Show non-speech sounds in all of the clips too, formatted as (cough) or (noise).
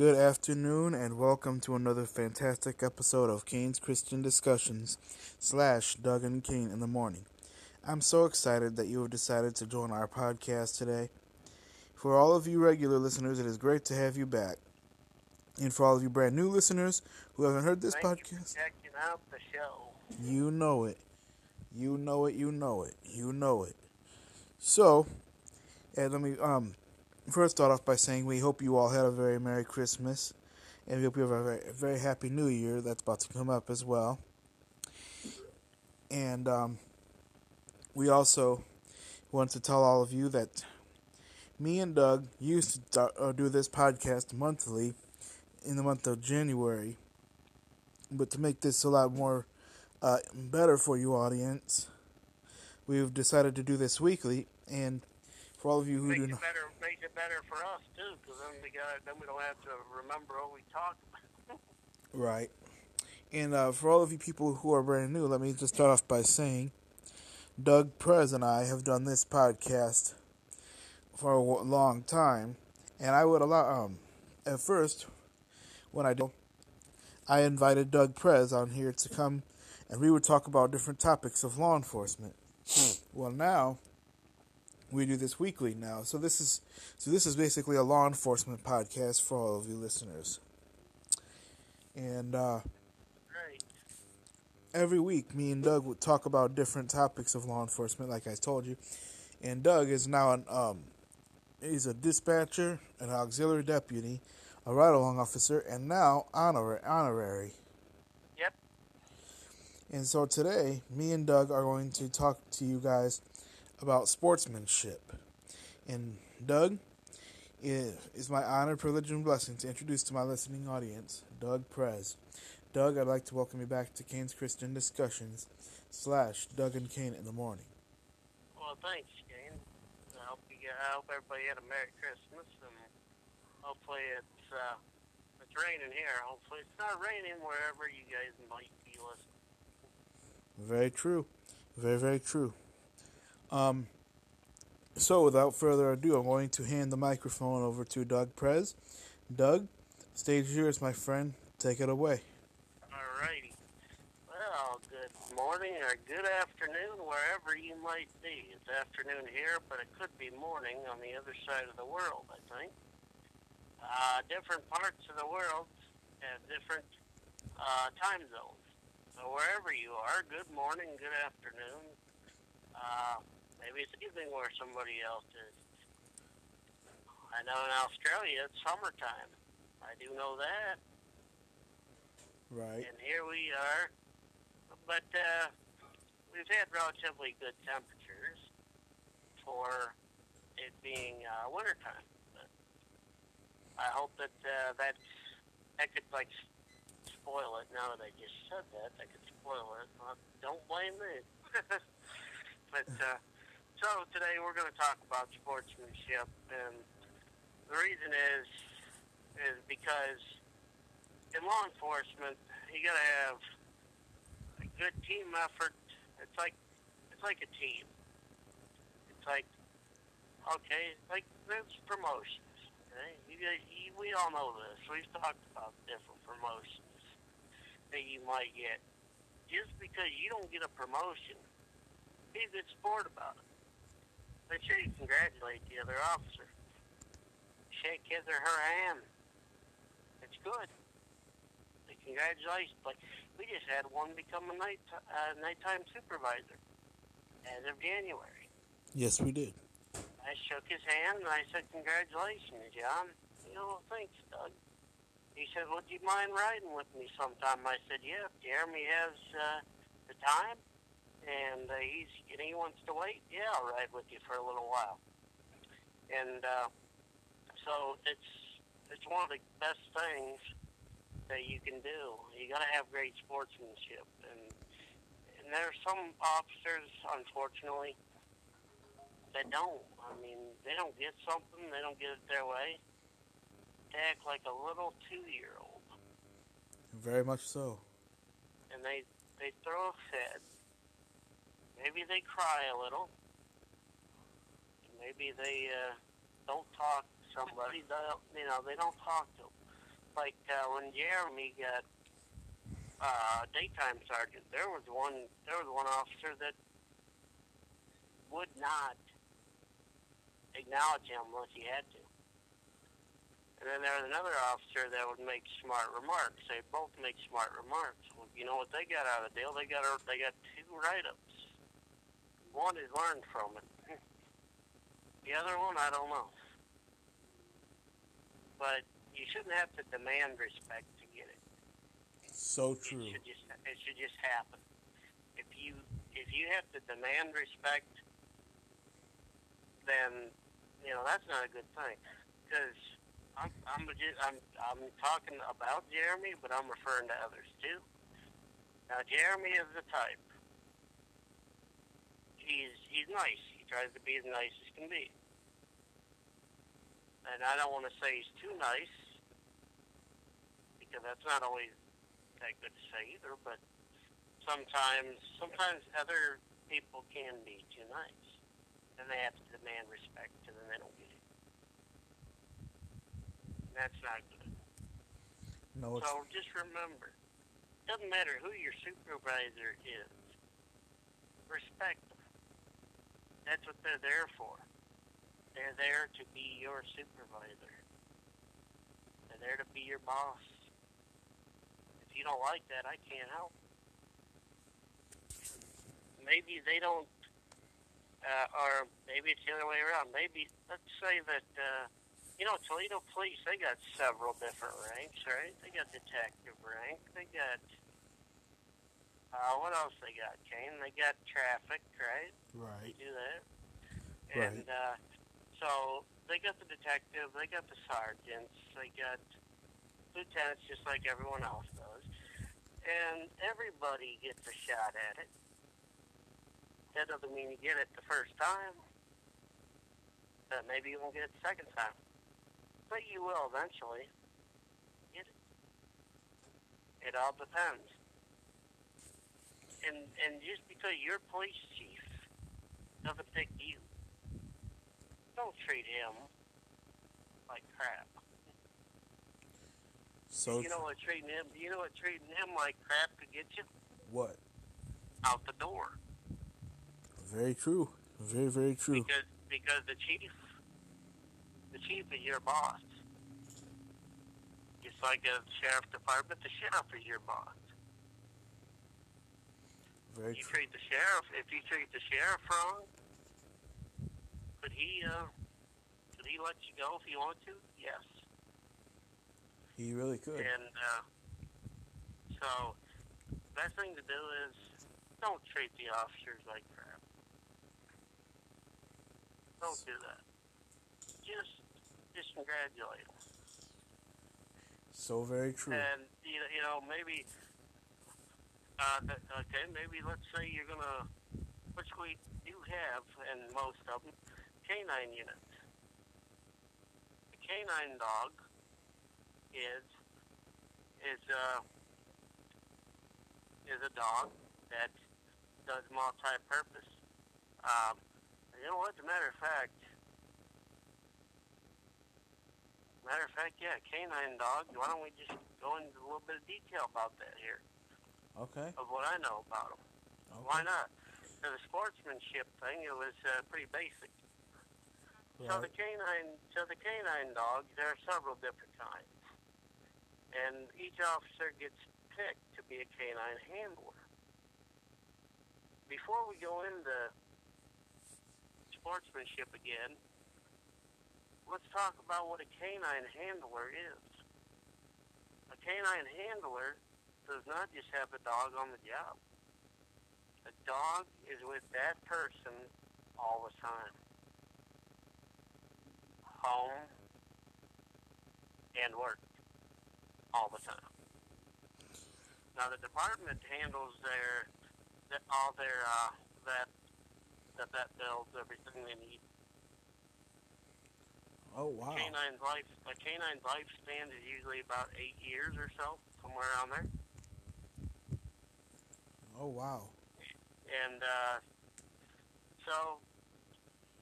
Good afternoon, and welcome to another fantastic episode of Kane's Christian Discussions slash Doug and Kane in the morning. I'm so excited that you have decided to join our podcast today. For all of you regular listeners, it is great to have you back. And for all of you brand new listeners who haven't heard this Thank podcast, you for checking out the show. you know it. You know it, you know it, you know it. So, and let me um first start off by saying we hope you all had a very Merry Christmas and we hope you have a very, very Happy New Year that's about to come up as well. And um, we also want to tell all of you that me and Doug used to start, uh, do this podcast monthly in the month of January. But to make this a lot more uh, better for you, audience, we've decided to do this weekly. And for all of you who Makes do not. Makes it better for us too, because then we got then we don't have to remember what we talked about. right? And uh, for all of you people who are brand new, let me just start off by saying, Doug Prez and I have done this podcast for a long time, and I would allow. Um, at first, when I did, I invited Doug Prez on here to come, and we would talk about different topics of law enforcement. well, now we do this weekly now, so this is so this is basically a law enforcement podcast for all of you listeners. And uh, Right. every week, me and Doug would talk about different topics of law enforcement, like I told you. And Doug is now an um, he's a dispatcher, an auxiliary deputy, a ride-along officer, and now honor- honorary. Yep. And so today, me and Doug are going to talk to you guys about sportsmanship. And Doug, it is my honor, privilege, and blessing to introduce to my listening audience Doug Prez. Doug, I'd like to welcome you back to Kane's Christian Discussions slash Doug and Kane in the morning. Well, thanks, Shane. I hope you. I hope everybody had a Merry Christmas, and hopefully it's uh, it's raining here. Hopefully it's not raining wherever you guys might be listening. Very true. Very, very true. Um, so, without further ado, I'm going to hand the microphone over to Doug Prez. Doug, stage is yours, my friend. Take it away. Alrighty. Well, good morning or good afternoon, wherever you might be. It's afternoon here, but it could be morning on the other side of the world, I think. Uh, different parts of the world have different uh, time zones. So wherever you are, good morning, good afternoon. Uh, maybe it's evening where somebody else is. I know in Australia it's summertime. I do know that Right. and here we are. But uh, we've had relatively good temperatures for it being uh, wintertime. But I hope that uh, that's that could like spoil it. Now that I just said that, that could spoil it. Well, don't blame me. (laughs) but uh, so today we're going to talk about sportsmanship, and the reason is is because in law enforcement, you got to have a good team effort. It's like it's like a team. It's like okay, like there's promotions. Okay, you you, we all know this. We've talked about different promotions that you might get. Just because you don't get a promotion, be a good sport about it. Make sure you congratulate the other officer. Shake his or her hand. It's good. Say Congratulations. Like, we just had one become a night uh, nighttime supervisor as of January. Yes, we did. I shook his hand and I said, Congratulations, John. You know, thanks, Doug. He said, Would you mind riding with me sometime? I said, Yeah, if Jeremy has uh, the time and uh, he's and he wants to wait, yeah, I'll ride with you for a little while. And uh, so it's it's one of the best things that you can do. You got to have great sportsmanship, and and there are some officers, unfortunately, that don't. I mean, they don't get something, they don't get it their way. They act like a little two-year-old, Very much so. and they they throw a fit. Maybe they cry a little. Maybe they uh, don't talk to somebody. You know, they don't talk to 'em. like uh, when Jeremy got uh, daytime sergeant, there was one there was one officer that would not acknowledge him unless he had to. And then there was another officer that would make smart remarks. They both make smart remarks. Well, you know what they got out of the deal? They got a, they got two write-ups. One is learned from it. (laughs) The other one, I don't know. But you shouldn't have to demand respect to get it. So true. It should just it should just happen. If you if you have to demand respect, then you know that's not a good thing. Because I'm I'm just, I'm I'm talking about Jeremy, but I'm referring to others too. Now Jeremy is the type. He's he's nice. He tries to be as nice as can be. And I don't want to say he's too nice because that's not always that good to say either. But sometimes sometimes other people can be too nice, and they have to demand respect, and then they don't get it. And that's not good. No, it's So just remember, it doesn't matter who your supervisor is, respect them. That's what they're there for. They're there to be your supervisor. They're there to be your boss. If you don't like that, I can't help. Maybe they don't, uh, or maybe it's the other way around. Maybe, let's say that, uh, you know, Toledo Police, they got several different ranks, right? They got detective rank. They got, uh, what else they got, Kane? They got traffic, right? right. do that. Right. And uh, so they got the detective, they got the sergeants, they got lieutenants, just like everyone else does. And everybody gets a shot at it. That doesn't mean you get it the first time. But maybe you won't get it the second time. But you will eventually get it. It all depends. And and just because your police chief doesn't pick you, don't treat him like crap. So you know what treating him? You know what treating him like crap could get you what? out the door Very true. Very very true. because because the chief, the chief is your boss. Just like a sheriff department, the sheriff is your boss. Very You treat the sheriff. If you treat the sheriff wrong, could he uh, could he let you go if he wanted to? Yes. He really could. And uh, so, best thing to do is don't treat the officers like crap. Don't do that. Just, just congratulate them. So very true. And you know, you know, maybe. Uh, okay, maybe let's say you're gonna, which we do have, and most of them, canine units. A canine dog is is uh is a dog that does multi-purpose. Um, you know what? As a matter of fact, matter of fact, yeah, canine dog. Why don't we just go into a little bit of detail about that here, Okay. of what I know about them? okay. Why not? The sportsmanship thing, it was uh, pretty basic. So the canine, so the canine dogs, there are several different kinds, and each officer gets picked to be a canine handler. Before we go into sportsmanship again, let's talk about what a canine handler is. A canine handler does not just have a dog on the job. A dog is with that person all the time home and work all the time. Now the department handles their, their all their uh, that that that builds everything they need. Oh wow. Canine's life a canine's lifespan is usually about eight years or so, somewhere around there. Oh wow. And uh, so,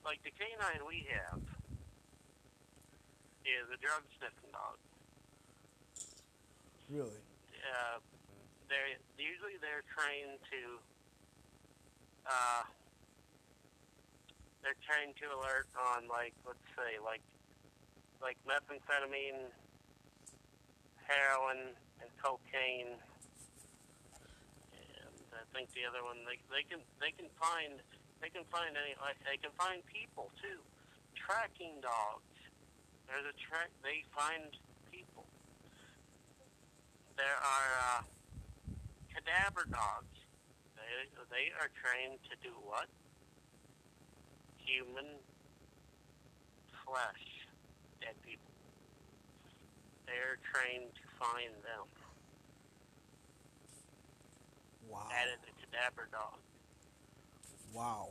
like the canine we have is a drug sniffing dog. Really? Uh, they're usually they're trained to. Uh, they're trained to alert on like let's say like like methamphetamine, heroin, and cocaine. Think the other one they they can they can find they can find any they can find people too. Tracking dogs. There's a track they find people. There are uh, cadaver dogs. They they are trained to do what? Human flesh, dead people. They're trained to find them. Wow. That is a cadaver dog. Wow.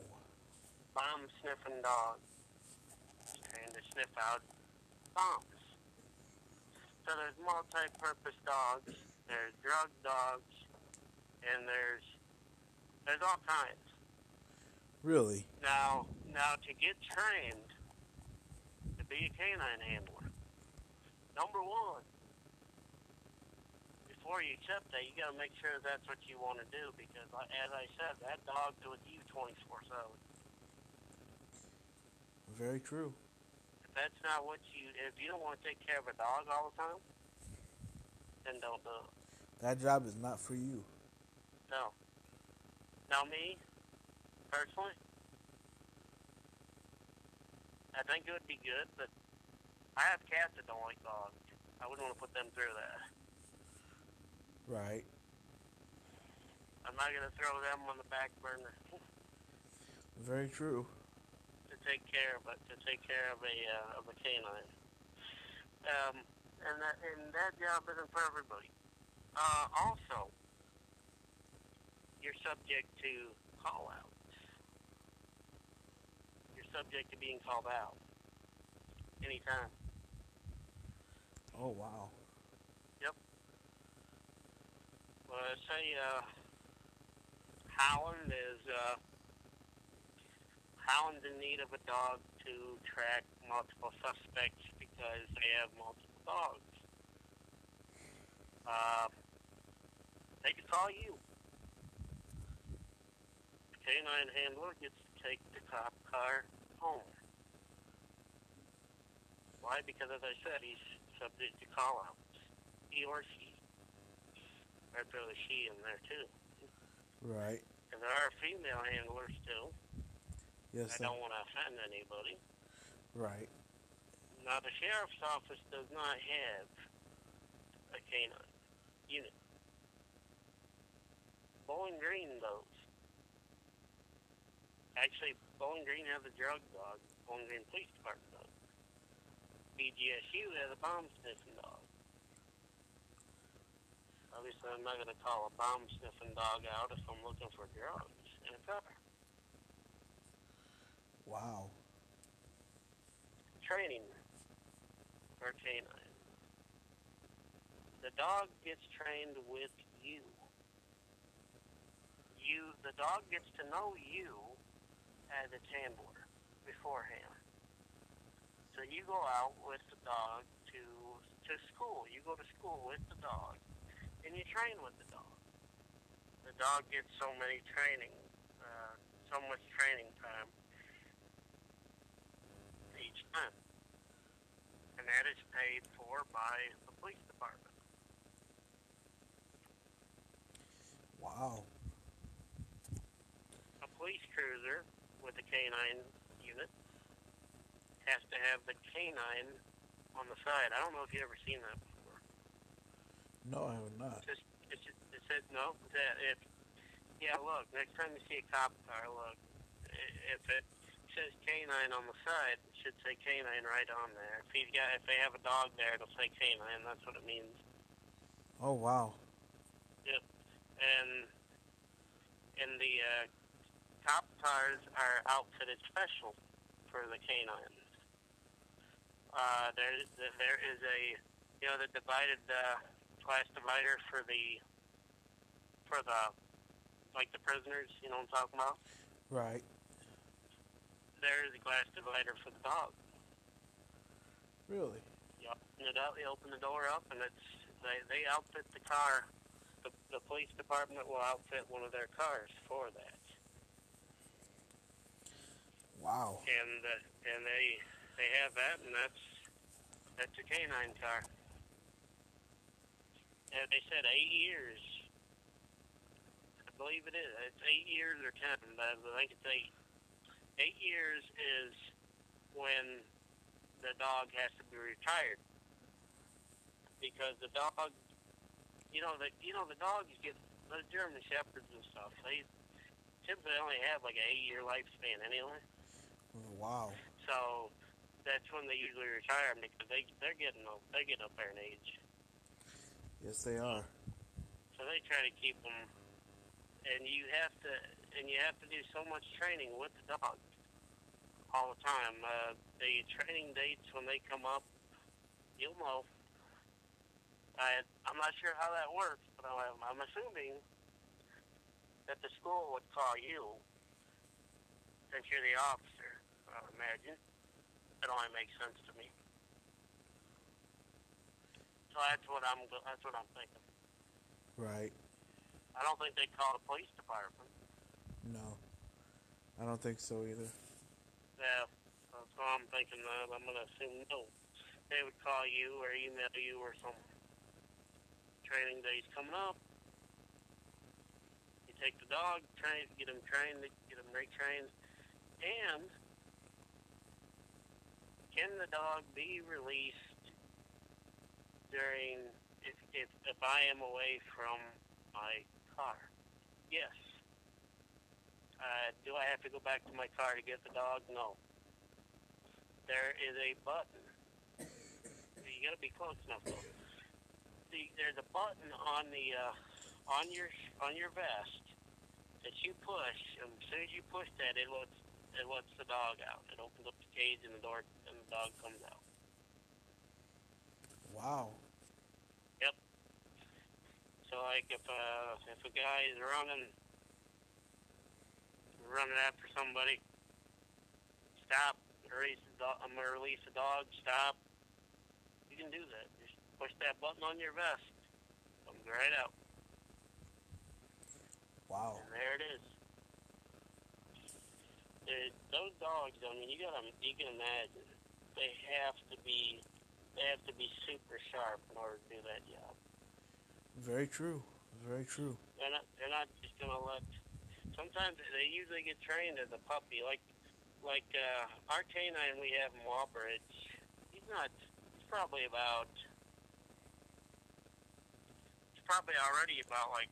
Bomb sniffing dog. Trained to sniff out bombs. So there's multi-purpose dogs. There's drug dogs, and there's there's all kinds. Really? Now, now to get trained to be a canine handler, number one, before you accept that, you got to make sure that's what you want to do because, as I said, that dog's with you 24/7. Very true. If that's not what you, if you don't want to take care of a dog all the time, then don't do it. That job is not for you. No. Now me, personally, I think it would be good, but I have cats that don't like dogs. I wouldn't want to put them through that. Right. I'm not going to throw them on the back burner Very true. to take care of it, to take care of a uh, of a canine. Um, and that and that job isn't for everybody. Uh, also, you're subject to call outs. You're subject to being called out anytime. Oh wow. Well, I say uh, Holland is uh, Holland's in need of a dog to track multiple suspects because they have multiple dogs. Uh, they could call you. The canine handler gets to take the cop car home. Why? Because as I said, he's subject to call outs. He or she. I'd she in there too. Right. And there are female handlers too. Yes. I sir. don't want to offend anybody. Right. Now, the sheriff's office does not have a canine unit. Bowling Green does. Actually, Bowling Green has a drug dog. Bowling Green Police Department does. BGSU has a bomb sniffing dog. Obviously, I'm not going to call a bomb sniffing dog out if I'm looking for drugs in a car. Wow. training for canine. The dog gets trained with you. You, the dog gets to know you as its handler beforehand. So you go out with the dog to to school. You go to school with the dog, and you train with the dog. The dog gets so many training, uh, so much training time each time. And that is paid for by the police department. Wow. A police cruiser with a canine unit has to have the canine on the side. I don't know if you've ever seen that before. No, I have not. Just, it's just, it says no. That if yeah, look. Next time you see a cop car, look. If it says canine on the side, it should say canine right on there. If he's got, if they have a dog there, it'll say canine. That's what it means. Oh wow. Yep. and and the uh, cop cars are outfitted special for the canines. Uh, there there is a you know the divided uh, class divider for the for the like the prisoners. You know what I'm talking about? Right. There is a glass divider for the dog. Really. You open it up, you open the door up, and it's they they outfit the car. The, the police department will outfit one of their cars for that, Wow. and uh, and they they have that, and that's that's a canine car. And they said eight years. I believe it is. It's eight years or ten, I think it's eight. Eight years is when the dog has to be retired because the dog, you know, the you know the dogs get the German shepherds and stuff. They typically only have like an eight-year lifespan anyway. Oh, wow. So that's when they usually retire them because they they're getting up, they're getting up there in age. Yes, they are. So they try to keep them, and you have to and you have to do so much training with the dog all the time. Uh, the training dates when they come up, you'll know. I I'm not sure how that works, but I'm, I'm assuming that the school would call you since you're the officer. I would imagine. That only makes sense to me. So that's what I'm that's what I'm thinking. Right. I don't think they call the police department. No. I don't think so either. Yeah, that's what I'm thinking. Uh, I'm gonna assume no. They would call you or email you or some training days coming up. You take the dog, train, get him trained, get him retrained, and can the dog be released during if if if I am away from my car? Yes. Uh, do I have to go back to my car to get the dog? No. There is a button. You got to be close enough though. The, there's a button on the uh, on your on your vest that you push, and as soon as you push that, it lets it lets the dog out. It opens up the cage, and the door, and the dog comes out. Wow. Yep. So like if uh if a guy is running running after somebody, stop, release the dog. I'm gonna release the dog. Stop. You can do that. Just push that button on your vest. Comes right out, Wow. and there it is. It, those dogs, I mean, you gotta, you can imagine, they have to be, they have to be super sharp in order to do that job. Very true. Very true. They're not. They're not just gonna let. Sometimes they usually get trained as a puppy, like like uh, our canine we have in Walbridge. He's not. He's probably about. He's probably already about like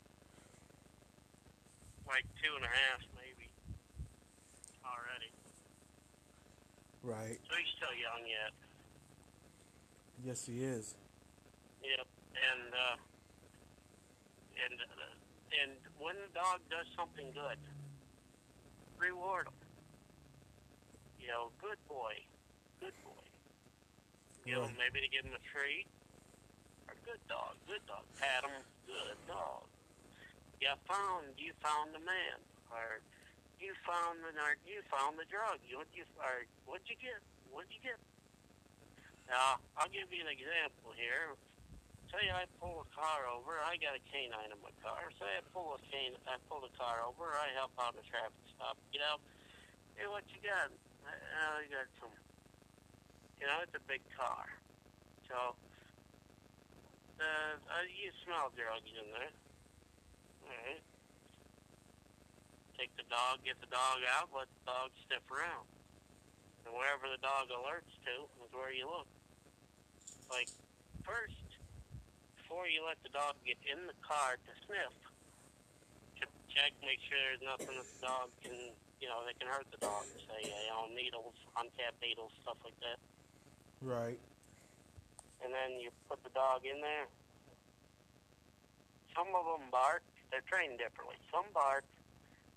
like two and a half, maybe. Already. Right. So he's still young yet. Yes, he is. Yep. And uh, and uh, and when the dog does something good, reward him. You know, good boy, good boy. You know, maybe to give him a treat. Or good dog, good dog. Pat him, good dog. You found, you found the man, or you found the nar- you found the drug. You what you or what'd you get? What'd you get? Now, I'll give you an example here. Say I pull a car over, I got a canine in my car. Say I pull a cane, I pull the car over, I help out a traffic stop. Get out. Hey, what you got? Uh, I got some. You know, it's a big car, so uh, uh, you smell drugs in there. All right. Take the dog, get the dog out, let the dog sniff around. And wherever the dog alerts to is where you look. Like, first, before you let the dog get in the car to sniff, ch- check, make sure there's nothing that the dog can, you know, that can hurt the dog. Say, you know, needles, uncapped needles, stuff like that. Right. And then you put the dog in there. Some of them bark. They're trained differently. Some bark.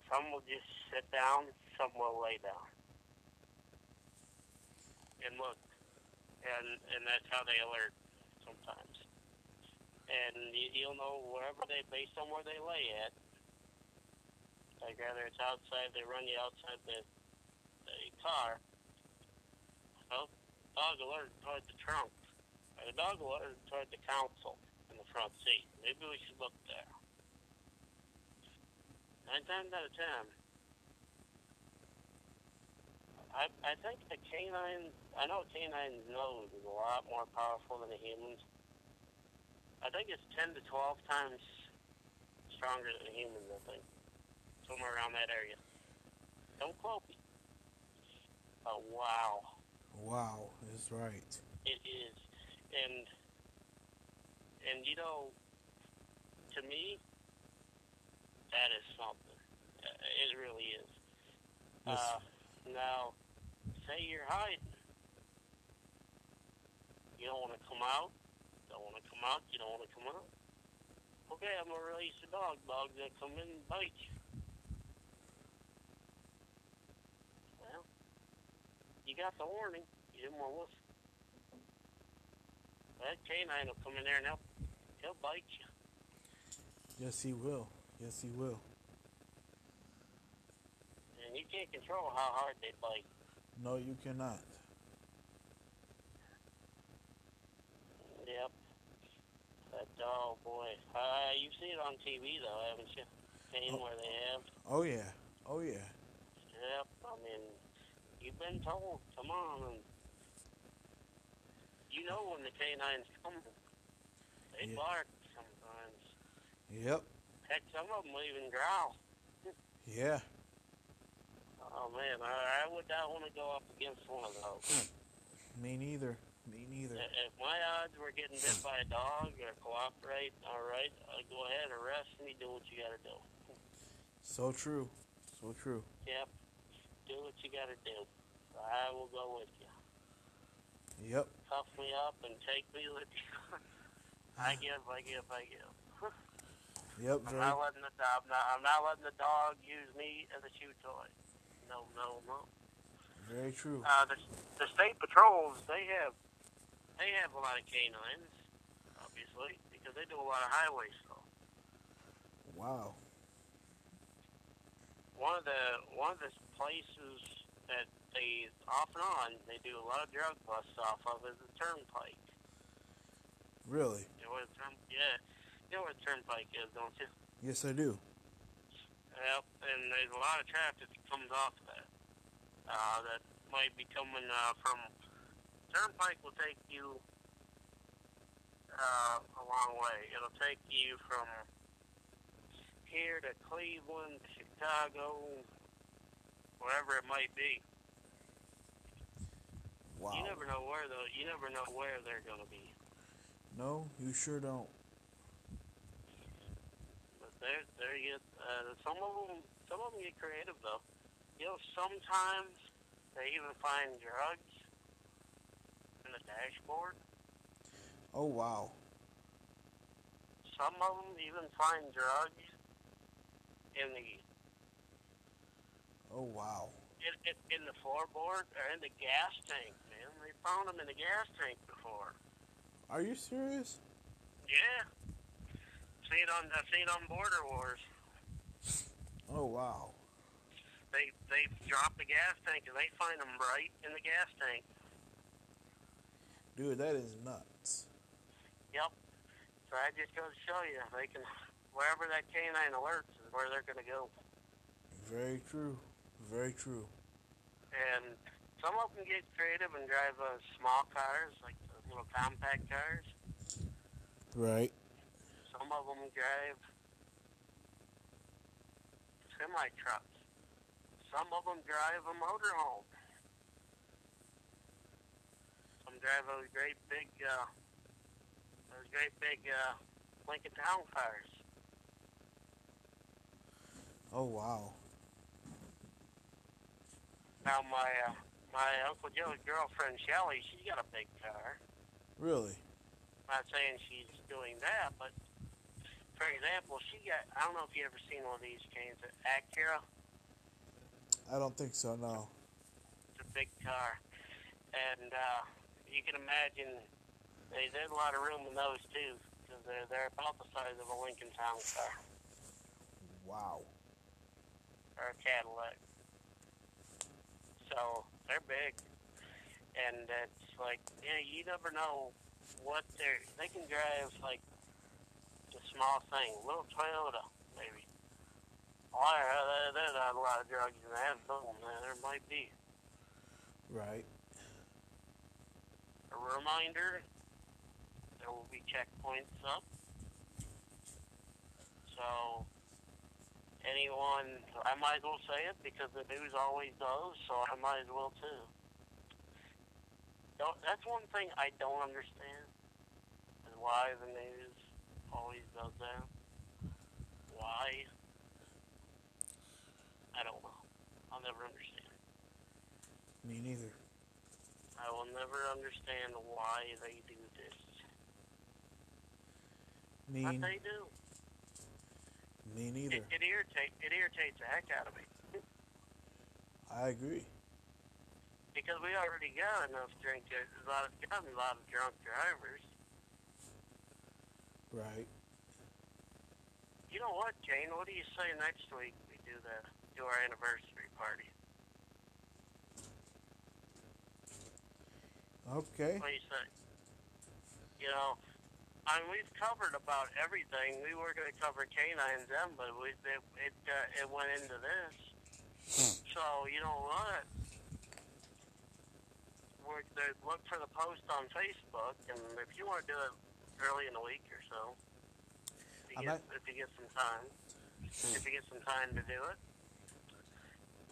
Some will just sit down. Some will lay down. And look. And and that's how they alert sometimes. And you, you'll know wherever they, based on where they lay at. Like whether it's outside, they run you outside the the car. Well, dog alert toward the trunk. The dog alert toward the council in the front seat. Maybe we should look there. Nine times out of ten, I I think the canine. I know a canine's nose is a lot more powerful than a human's. I think it's ten to twelve times stronger than a human's. I think somewhere around that area. Don't quote me. But wow, Wow, is right. it is, and and you know, to me, that is something. It really is. Yes. Uh, now, say you're hiding. You don't want to come out. Don't want to come out. You don't want to come out. Okay, I'm gonna release the dog. Dog's gonna come in and bite you. Well, you got the warning. You didn't want to listen. That canine will come in there and he'll, he'll bite you. Yes, he will. Yes, he will. And you can't control how hard they bite. No, you cannot. Yep. But oh boy, uh, you've seen it on TV though, haven't you? Seen Oh. where they have. Oh yeah. Oh yeah. Yep. I mean, you've been told. Come on, and you know when the canines come, they Yeah. bark sometimes. Yep. Heck, some of them will even growl. Yeah. Oh man, I, I would not want to go up against one of those. Me neither. Me neither. If my odds were getting bit by a dog or cooperate, all right, uh, go ahead, arrest me, do what you got to do. So true. So true. Yep. Do what you gotta do. I will go with you. Yep. Cuff me up and take me with you. (laughs) I give, I give, I give. Yep. I'm not letting the dog. I'm not, I'm not letting the dog use me as a shoe toy. No, no, no. Very true. Uh, the the state patrols they have they have a lot of canines, obviously, because they do a lot of highway stuff. Wow. One of the one of the places that they off and on they do a lot of drug busts off of is the turnpike. Really? You know what a turn, yeah, you know what a turnpike is, don't you? Yes, I do. Yep, and there's a lot of traffic that comes off of that. Uh, that might be coming uh, from turnpike will take you uh, a long way. It'll take you from here to Cleveland, Chicago, wherever it might be. Wow. You never know where though. You never know where they're going to be. No, you sure don't. There, there you get. Uh, some of them, some of them get creative though. You know, sometimes they even find drugs in the dashboard. Oh wow. Some of them even find drugs in the Oh wow. in, in, in the floorboard or in the gas tank. Man, they found them in the gas tank before. Are you serious? Yeah. See it on I see it on Border Wars. Oh wow. They they drop the gas tank and they find them right in the gas tank. Dude, that is nuts. Yep. So I just go to show you, they can, wherever that canine alerts is where they're going to go. Very true. Very true. And some of them get creative and drive uh, small cars, like little compact cars. Right. Some of them drive semi trucks. Some of them drive a motorhome. Some drive those great big, uh, those great big uh, Lincoln Town cars. Oh wow. Now my uh, my Uncle Joe's girlfriend Shelly, she's got a big car. Really? I'm not saying she's doing that, but for example, she got I don't know if you ever seen one of these chains, an Acura. I don't think so. No. It's a big car, and uh, you can imagine they, there's a lot of room in those too, because they're they're about the size of a Lincoln Town car Wow. or a Cadillac. So they're big, and it's like yeah, you never know what they're they can drive like the small thing, little Toyota, maybe. Oh, yeah, there, there's not a lot of drugs in that. Boom, there might be. Right. A reminder, there will be checkpoints up. So, anyone, I might as well say it because the news always does, so I might as well too. Don't, that's one thing I don't understand, is why the news always does that. Why? I don't know. I'll never understand. Me neither. I will never understand why they do this. Me, But they do. me neither. it irritates it irritates the heck out of me I agree. because we already got enough drink. A lot of got a lot of drunk drivers. Right. You know what, Jane? What do you say next week we do the do our anniversary party? Okay. What do you say? You know, I mean, we've covered about everything. We were going to cover canines then, but we it it, uh, it went into this. So you know what? We're look for the post on Facebook, and if you want to do it early in the week or so, if I you, get, might- if you get some time, if you get some time to do it,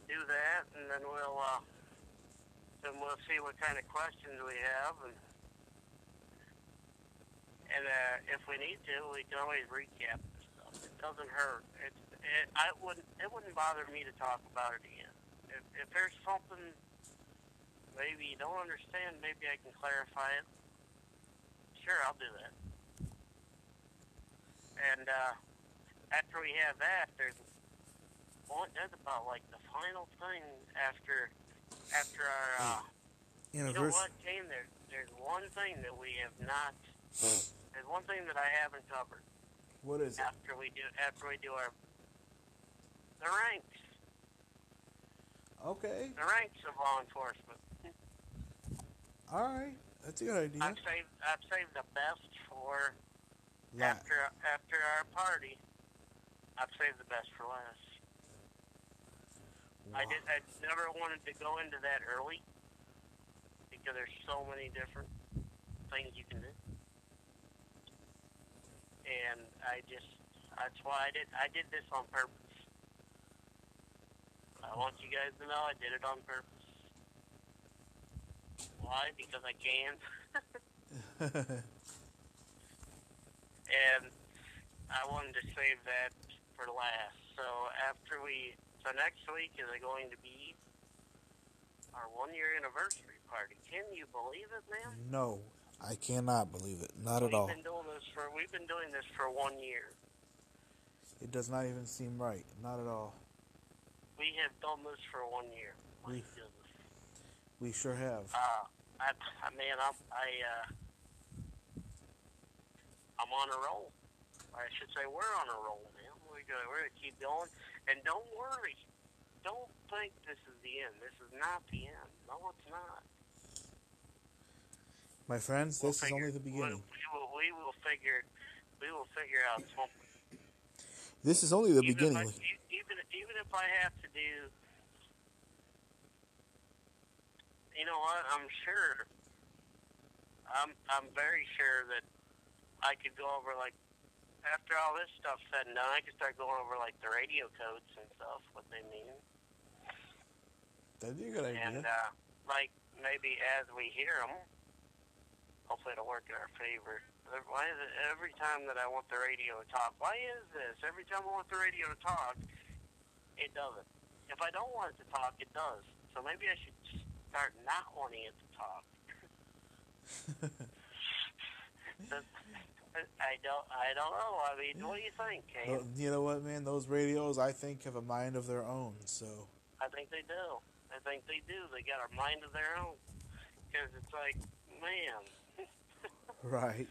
do that, and then we'll uh, then we'll see what kind of questions we have, and and uh, if we need to, we can always recap this stuff. It doesn't hurt. It, it I wouldn't it wouldn't bother me to talk about it again. If if there's something maybe you don't understand, maybe I can clarify it. Sure, I'll do that. And uh, after we have that, there's one. That's about like the final thing after after our. Uh, you know what, Kane? There's there's one thing that we have not. There's one thing that I haven't covered What is it? after we do after we do our the ranks Okay. the ranks of law enforcement. All right. That's a good idea. I've saved I've saved the best for La- after after our party. I've saved the best for last. I did. I never wanted to go into that early because there's so many different things you can do, and I just that's why I did. I did this on purpose. I want you guys to know I did it on purpose. Why? Because I can, (laughs) and I wanted to save that for last. So after we, so next week is going to be our one year anniversary party. Can you believe it, man? no, I cannot believe it. Not at we've all. been doing this for we've been doing this for one year. It does not even seem right. Not at all. We have done this for one year. My We- goodness. We sure have. Uh, I, I man, I'm I uh, I'm on a roll. I should say we're on a roll, man. We're gonna we're gonna keep going, and don't worry. Don't think this is the end. This is not the end. No, it's not. My friends, We'll this is figure- only the beginning. We, will we will figure we will figure out something. This is only the even beginning. If I, even even if I have to do, you know what? I'm sure. I'm I'm very sure that I could go over like after all this stuff's said and done, I could start going over like the radio codes and stuff, what they mean, That'd be a good and idea. uh, like maybe as we hear them, hopefully it'll work in our favor. Why is it every time that I want the radio to talk? Why is this? Every time I want the radio to talk, it doesn't. If I don't want it to talk, it does. So maybe I should start not wanting it to talk. (laughs) I don't. I don't know. I mean, what do you think, Kane? You know what, man? Those radios, I think, have a mind of their own. So, I think they do. I think they do. They got a mind of their own. Because it's like, man. (laughs) right.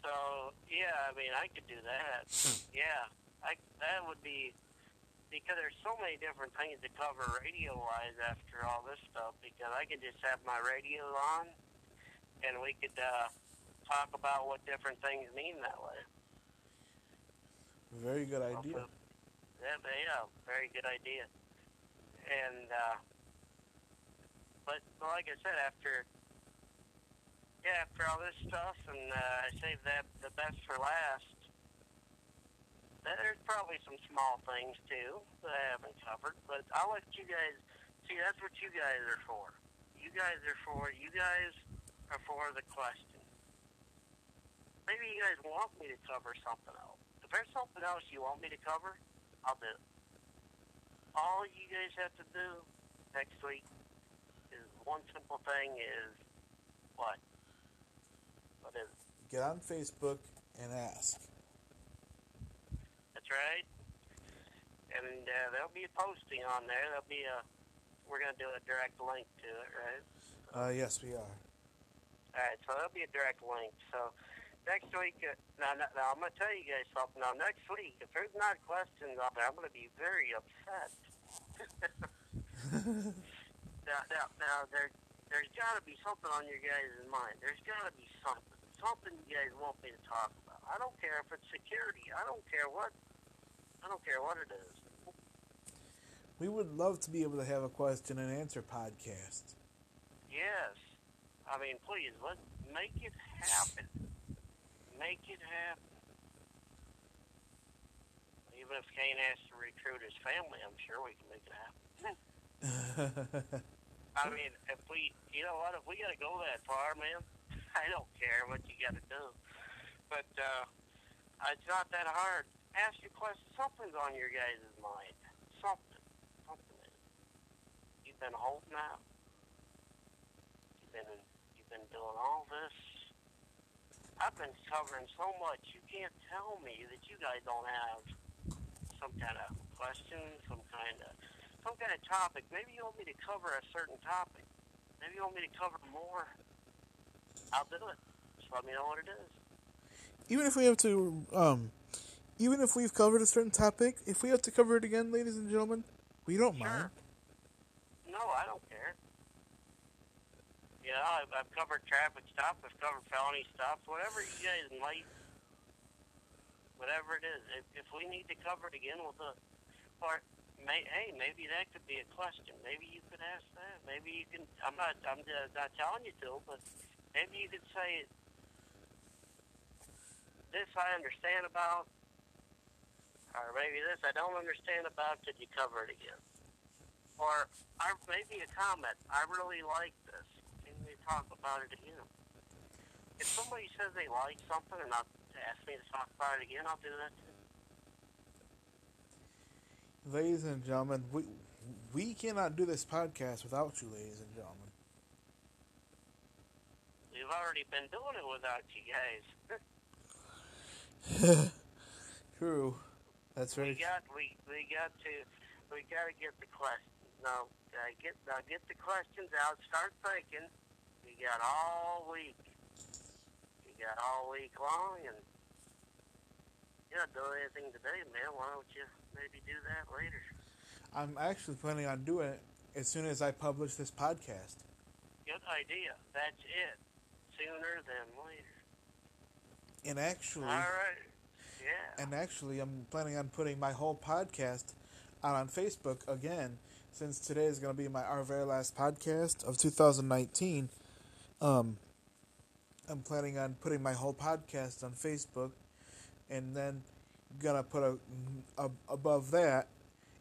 So yeah, I mean, I could do that. (laughs) yeah, I that would be because there's so many different things to cover radio wise after all this stuff. Because I could just have my radio on, and we could uh, talk about what different things mean that way. Very good idea. Yeah, yeah, very good idea. And uh, but like I said, after yeah, after all this stuff, and uh, I saved that the best for last. There's probably some small things too that I haven't covered, but I'll let you guys see. That's what you guys are for. You guys are for. You guys are for the question. Maybe you guys want me to cover something else. If there's something else you want me to cover, I'll do it. All you guys have to do next week is one simple thing is what? What is? Get on Facebook and ask. That's right. And uh, there'll be a posting on there. There'll be a. We're gonna do a direct link to it, right? Uh, yes, we are. All right, so there'll be a direct link. So next week, uh, now, now, now I'm gonna tell you guys something. Now next week, if there's not questions on there, I'm gonna be very upset. (laughs) now, now, now there, there's got to be something on your guys' mind. There's got to be something, something you guys want me to talk about. I don't care if it's security. I don't care what. I don't care what it is. We would love to be able to have a question and answer podcast. Yes. I mean, please, let's make it happen. Make it happen. Even if Kane has to recruit his family, I'm sure we can make it happen. (laughs) I mean, if we, you know what, if we got to go that far, man, (laughs) I don't care what you got to do. But uh, it's not that hard. Ask your question. Something's on your guys' mind. Something. Something is. You've been holding out. You've been, you've been doing all this. I've been covering so much. You can't tell me that you guys don't have some kind of question, some kind of some kind of topic. Maybe you want me to cover a certain topic. Maybe you want me to cover more. I'll do it. Just let me know what it is. Even if we have to, um, even if we've covered a certain topic, if we have to cover it again, ladies and gentlemen, we don't Sure. mind. No, I don't care. Yeah, I've, I've covered traffic stuff. I've covered felony stuff. Whatever you guys might, whatever it is. If, if we need to cover it again, we'll do it. Or, may, hey, maybe that could be a question. Maybe you could ask that. Maybe you can. I'm not. I'm just not telling you to, but maybe you could say this. I understand about, or maybe this I don't understand about. Could you cover it again? Or, or maybe a comment. I really like this. Can we talk about it again? If somebody says they like something and not ask me to talk about it again, I'll do that too. Ladies and gentlemen, we we cannot do this podcast without you, ladies and gentlemen. We've already been doing it without you guys. (laughs) (laughs) True. That's we got we we got to we got to get the questions. Now, uh, get now get the questions out. Start thinking. You got all week. You got all week long, and you're not doing anything today, man. Why don't you maybe do that later? I'm actually planning on doing it as soon as I publish this podcast. Good idea. That's it. Sooner than later. And actually, All right. Yeah. and actually, I'm planning on putting my whole podcast out on Facebook again, since today is going to be my our very last podcast of 2019. Um, I'm planning on putting my whole podcast on Facebook, and then gonna put a, a above that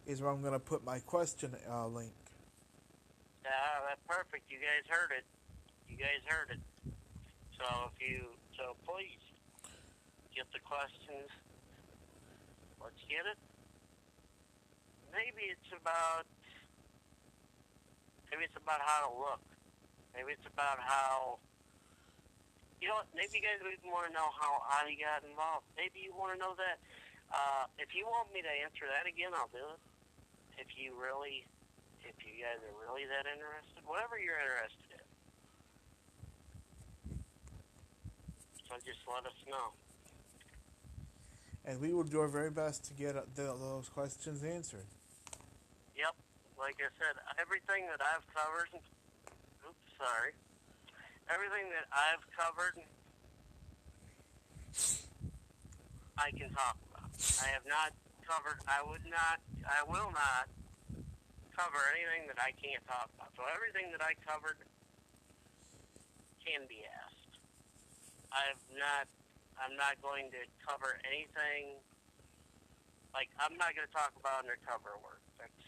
is where I'm gonna put my question uh, link. Yeah, that's perfect. You guys heard it. You guys heard it. So if you, so please get the questions. Let's get it. Maybe it's about. Maybe it's about how to look. Maybe it's about how. You know? Maybe you guys even want to know how I got involved. Maybe you want to know that. Uh, if you want me to answer that again, I'll do it. If you really if you guys are really that interested, whatever you're interested in. So just let us know. And we will do our very best to get uh, those questions answered. Yep, like I said, everything that I've covered, oops, sorry, everything that I've covered, I can talk about. I have not covered. I would not. I will not cover anything that I can't talk about. So everything that I covered can be asked. I've not. I'm not going to cover anything. Like I'm not going to talk about undercover work. That's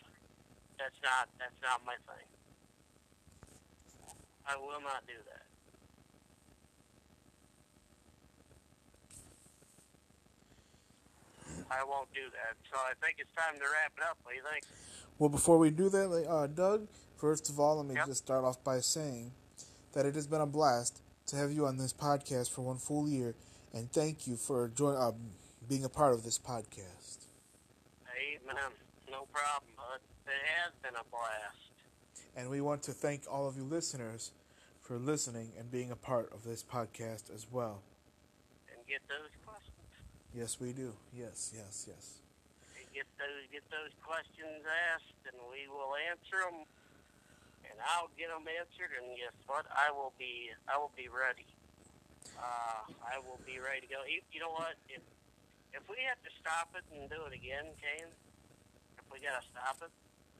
that's not that's not my thing. I will not do that. I won't do that. So I think it's time to wrap it up. What do you think? Well, before we do that, uh, Doug, first of all, let me Yep. just start off by saying that it has been a blast to have you on this podcast for one full year, and thank you for join, uh, being a part of this podcast. Hey, man, no problem, bud. It has been a blast. And we want to thank all of you listeners for listening and being a part of this podcast as well. And get those questions. Yes, we do. Yes, yes, yes. And get those get those questions asked, and we will answer them. And I'll get them answered. And guess what? I will be I will be ready. Uh, I will be ready to go. You, you know what? If if we have to stop it and do it again, Kane, if we gotta stop it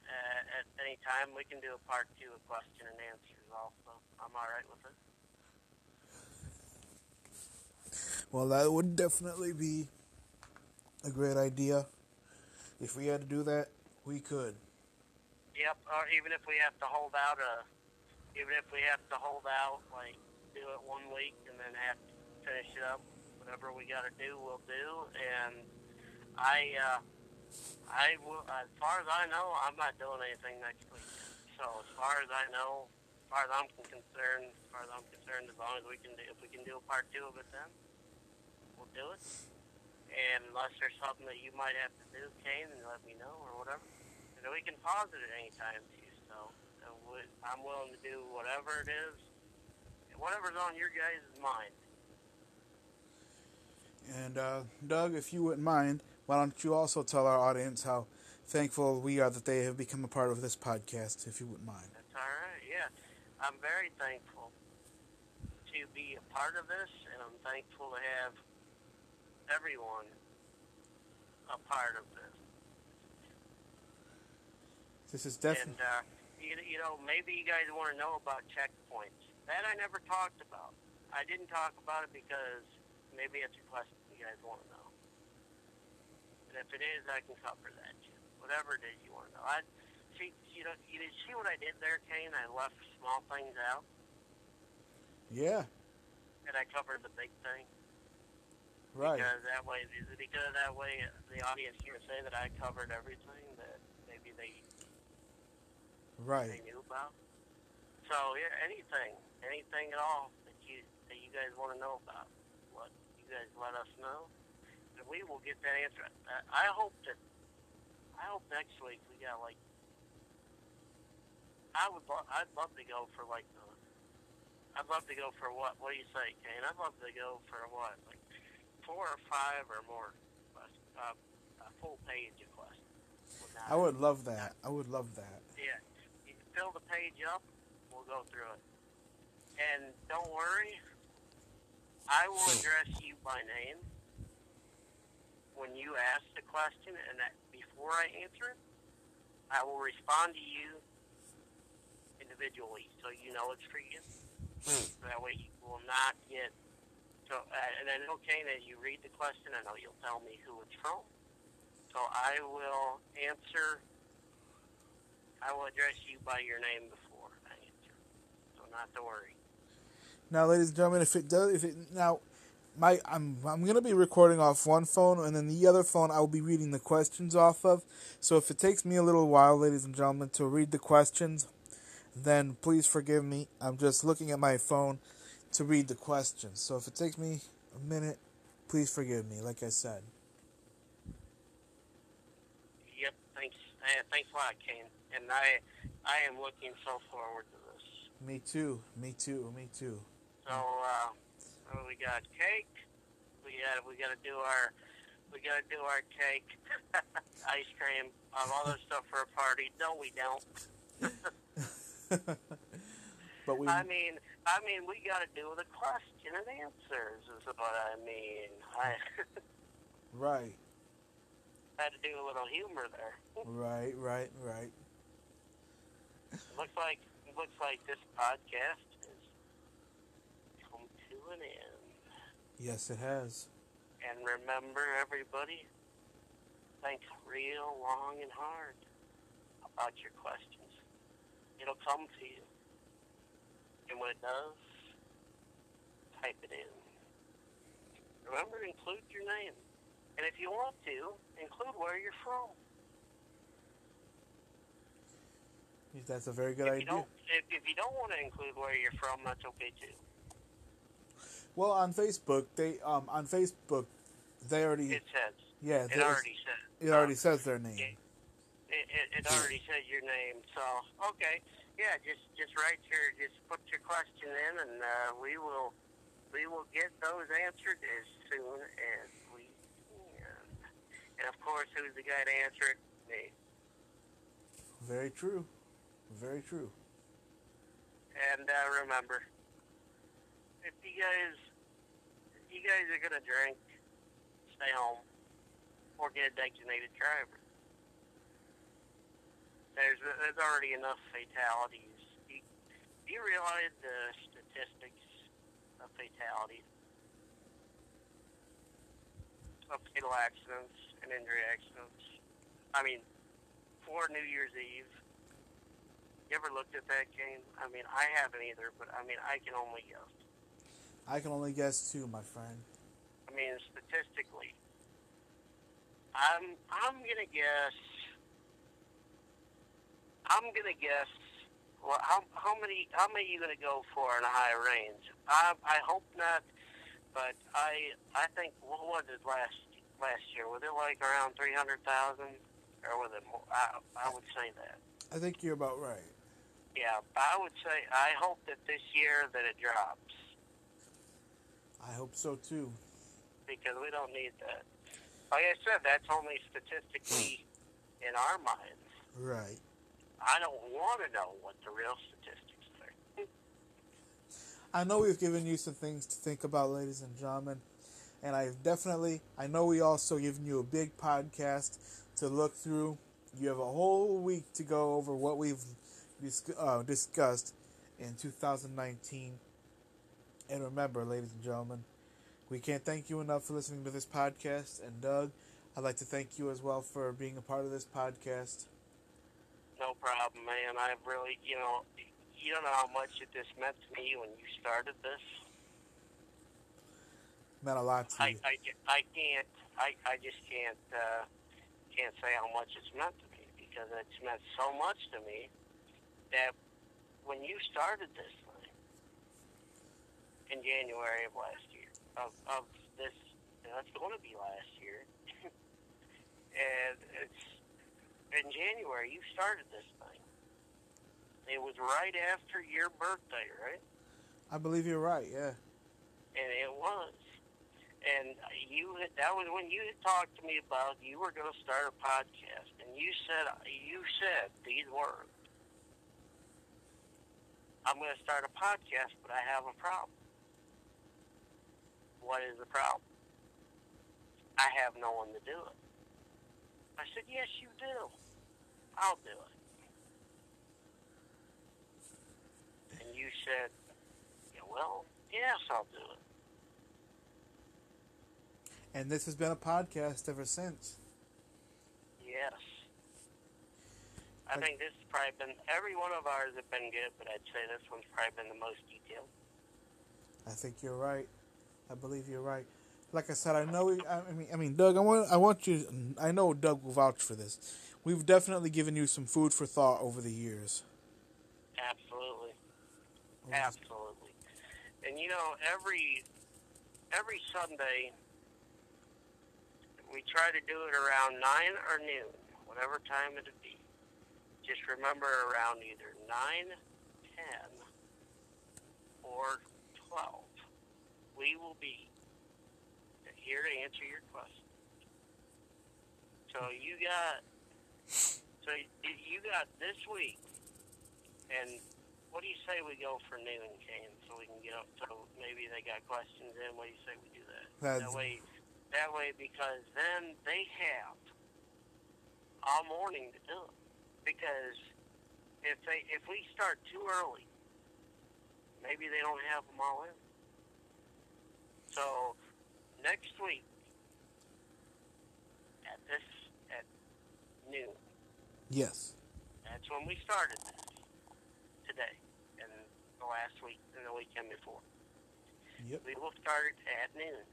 uh, at any time, we can do a part two of question and answers. Also, I'm all right with it. Well, that would definitely be a great idea. If we had to do that, we could. Yep, or even if we have to hold out a, even if we have to hold out, like do it one week and then have to finish it up, whatever we got to do, we'll do. And I, uh, I will. As far as I know, I'm not doing anything next week. So as far as I know, as far as I'm concerned, as far as I'm concerned, as long as we can do, if we can do a part two of it, then we'll do it. And unless there's something that you might have to do, Kane, then let me know or whatever. And we can pause it at any time too. So uh, we- I'm willing to do whatever it is, whatever's on your guys' mind. And uh, Doug, if you wouldn't mind, why don't you also tell our audience how thankful we are that they have become a part of this podcast, if you wouldn't mind. That's all right. Yeah, I'm very thankful to be a part of this, and I'm thankful to have everyone a part of this. This is definitely. And uh, you, you know, maybe you guys want to know about checkpoints. That I never talked about. I didn't talk about it because maybe it's a question you guys want to know. And if it is, I can cover that. Whatever it is you want to know. I see. You know, you did see what I did there, Kane? I left small things out, Yeah, and I covered the big thing. right. Because that way, because that way, the audience can say that I covered everything that maybe they they Right. knew about. So yeah, anything, anything at all that you that you guys want to know about, what you guys let us know, and we will get that answer. Uh, I hope that I hope next week we got like I would lo- I'd love to go for like the I'd love to go for what what do you say, Kane? I'd love to go for what like four or five or more uh, a full page of questions. I would love that. I would love that. yeah. You can fill the page up. We'll go through it. And don't worry, I will address you by name when you ask the question, and that before I answer it, I will respond to you individually, so you know it's for you. So That way, you will not get. So, uh, and I know, Kane, as you read the question, I know you'll tell me who it's from. So I will answer I will address you by your name before I answer. So not to worry. Now, ladies and gentlemen, if it does, if it now, my I'm I'm gonna be recording off one phone, and then the other phone I will be reading the questions off of. So if it takes me a little while, ladies and gentlemen, to read the questions, then please forgive me. I'm just looking at my phone to read the questions. So if it takes me a minute, please forgive me. Like I said. Yep, thanks. Uh, thanks a lot, Kane. And I, I am looking so forward to this. Me too. Me too. Me too. So uh, we got cake. We got we got to do our we got to do our cake, (laughs) ice cream, um, all this stuff for a party. No, we don't. (laughs) but we I mean, I mean, we got to do the question and answers. Is what I mean. I, (laughs) right. had to do a little humor there. Right, right, right. looks like looks like this podcast has come to an end. Yes, it has. And remember, everybody, think real long and hard about your questions. It'll come to you. And when it does, type it in. Remember, include your name. And if you want to, include where you're from. That's a very good if idea. You don't, if, if you don't want to include where you're from, that's okay too. Well, on Facebook, they um on Facebook, they already It says. yeah It already says. it already says their name. It, it, it already says your name, so okay, yeah. Just just write your just put your question in, and uh, we will we will get those answered as soon as we can. And of course, who's the guy to answer it? Me. Very true. Very true. And uh, remember, if you guys if you guys are gonna drink, stay home or get a designated driver. There's there's already enough fatalities. Do you, do you realize the statistics of fatalities, of fatal accidents and injury accidents? I mean, for New Year's Eve, you ever looked at that Kane? I mean, I haven't either, but I mean, I can only guess. I can only guess too, my friend. I mean, statistically, I'm I'm gonna guess. I'm gonna guess. Well, how how many how many are you gonna go for in a high range? I I hope not, but I I think what was it last last year? Was it like around three hundred thousand, or was it more? I I would say that. I think you're about right. Yeah, I would say I hope that this year that it drops I hope so too. because we don't need that. Like I said, that's only statistically in our minds. Right. I don't want to know what the real statistics are. I know we've given you some things to think about, ladies and gentlemen, and I've definitely. I know we also given you a big podcast to look through. You have a whole week to go over what we've dis- uh, discussed in 2019. And remember, ladies and gentlemen, we can't thank you enough for listening to this podcast. And Doug, I'd like to thank you as well for being a part of this podcast. No problem, man. I've really, you know, you don't know how much it this meant to me when you started this. Meant a lot to I, you. I, I can't, I, I just can't, uh, can't say how much it's meant to me because it's meant so much to me that when you started this in January of last year, of, of this, you know, it's going to be last year, (laughs) and it's in January you started this thing. It was right after your birthday, right? I believe you're right. Yeah. and it was. And you that was when you had talked to me about you were going to start a podcast, and you said you said these words. I'm going to start a podcast, but I have a problem. What is the problem? I have no one to do it. I said, yes, you do. I'll do it. And you said, yeah, well, yes, I'll do it. And this has been a podcast ever since. Yes. I Like- think this has probably been, every one of ours have been good, but I'd say this one's probably been the most detailed. I think you're right. I believe you're right. Like I said, I know. We, I mean, I mean, Doug. I want. I want you. I know Doug will vouch for this. We've definitely given you some food for thought over the years. Absolutely. Absolutely. And you know, every every Sunday we try to do it around nine or noon, whatever time it'd be. Just remember around either nine, ten, or twelve. We will be here to answer your questions. So you got so you got this week and what do you say we go for noon, Kane, so we can get up? So maybe they got questions in. What do you say we do that? That's- that way, that way, because then they have all morning to do it because if they if we start too early, maybe they don't have them all in. So next week at this at noon, Yes. that's when we started this today and the last week and the weekend before. Yep. We will start at noon.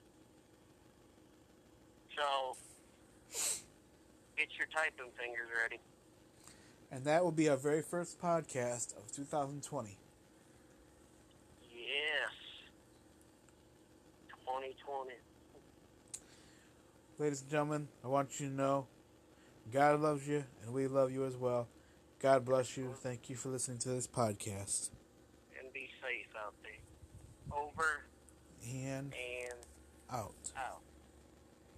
So get your typing fingers ready. And that will be our very first podcast of 2020. Yes. 2020. Ladies and gentlemen, I want you to know God loves you and we love you as well. God bless you. Thank you for listening to this podcast. And be safe out there. Over And and out. out.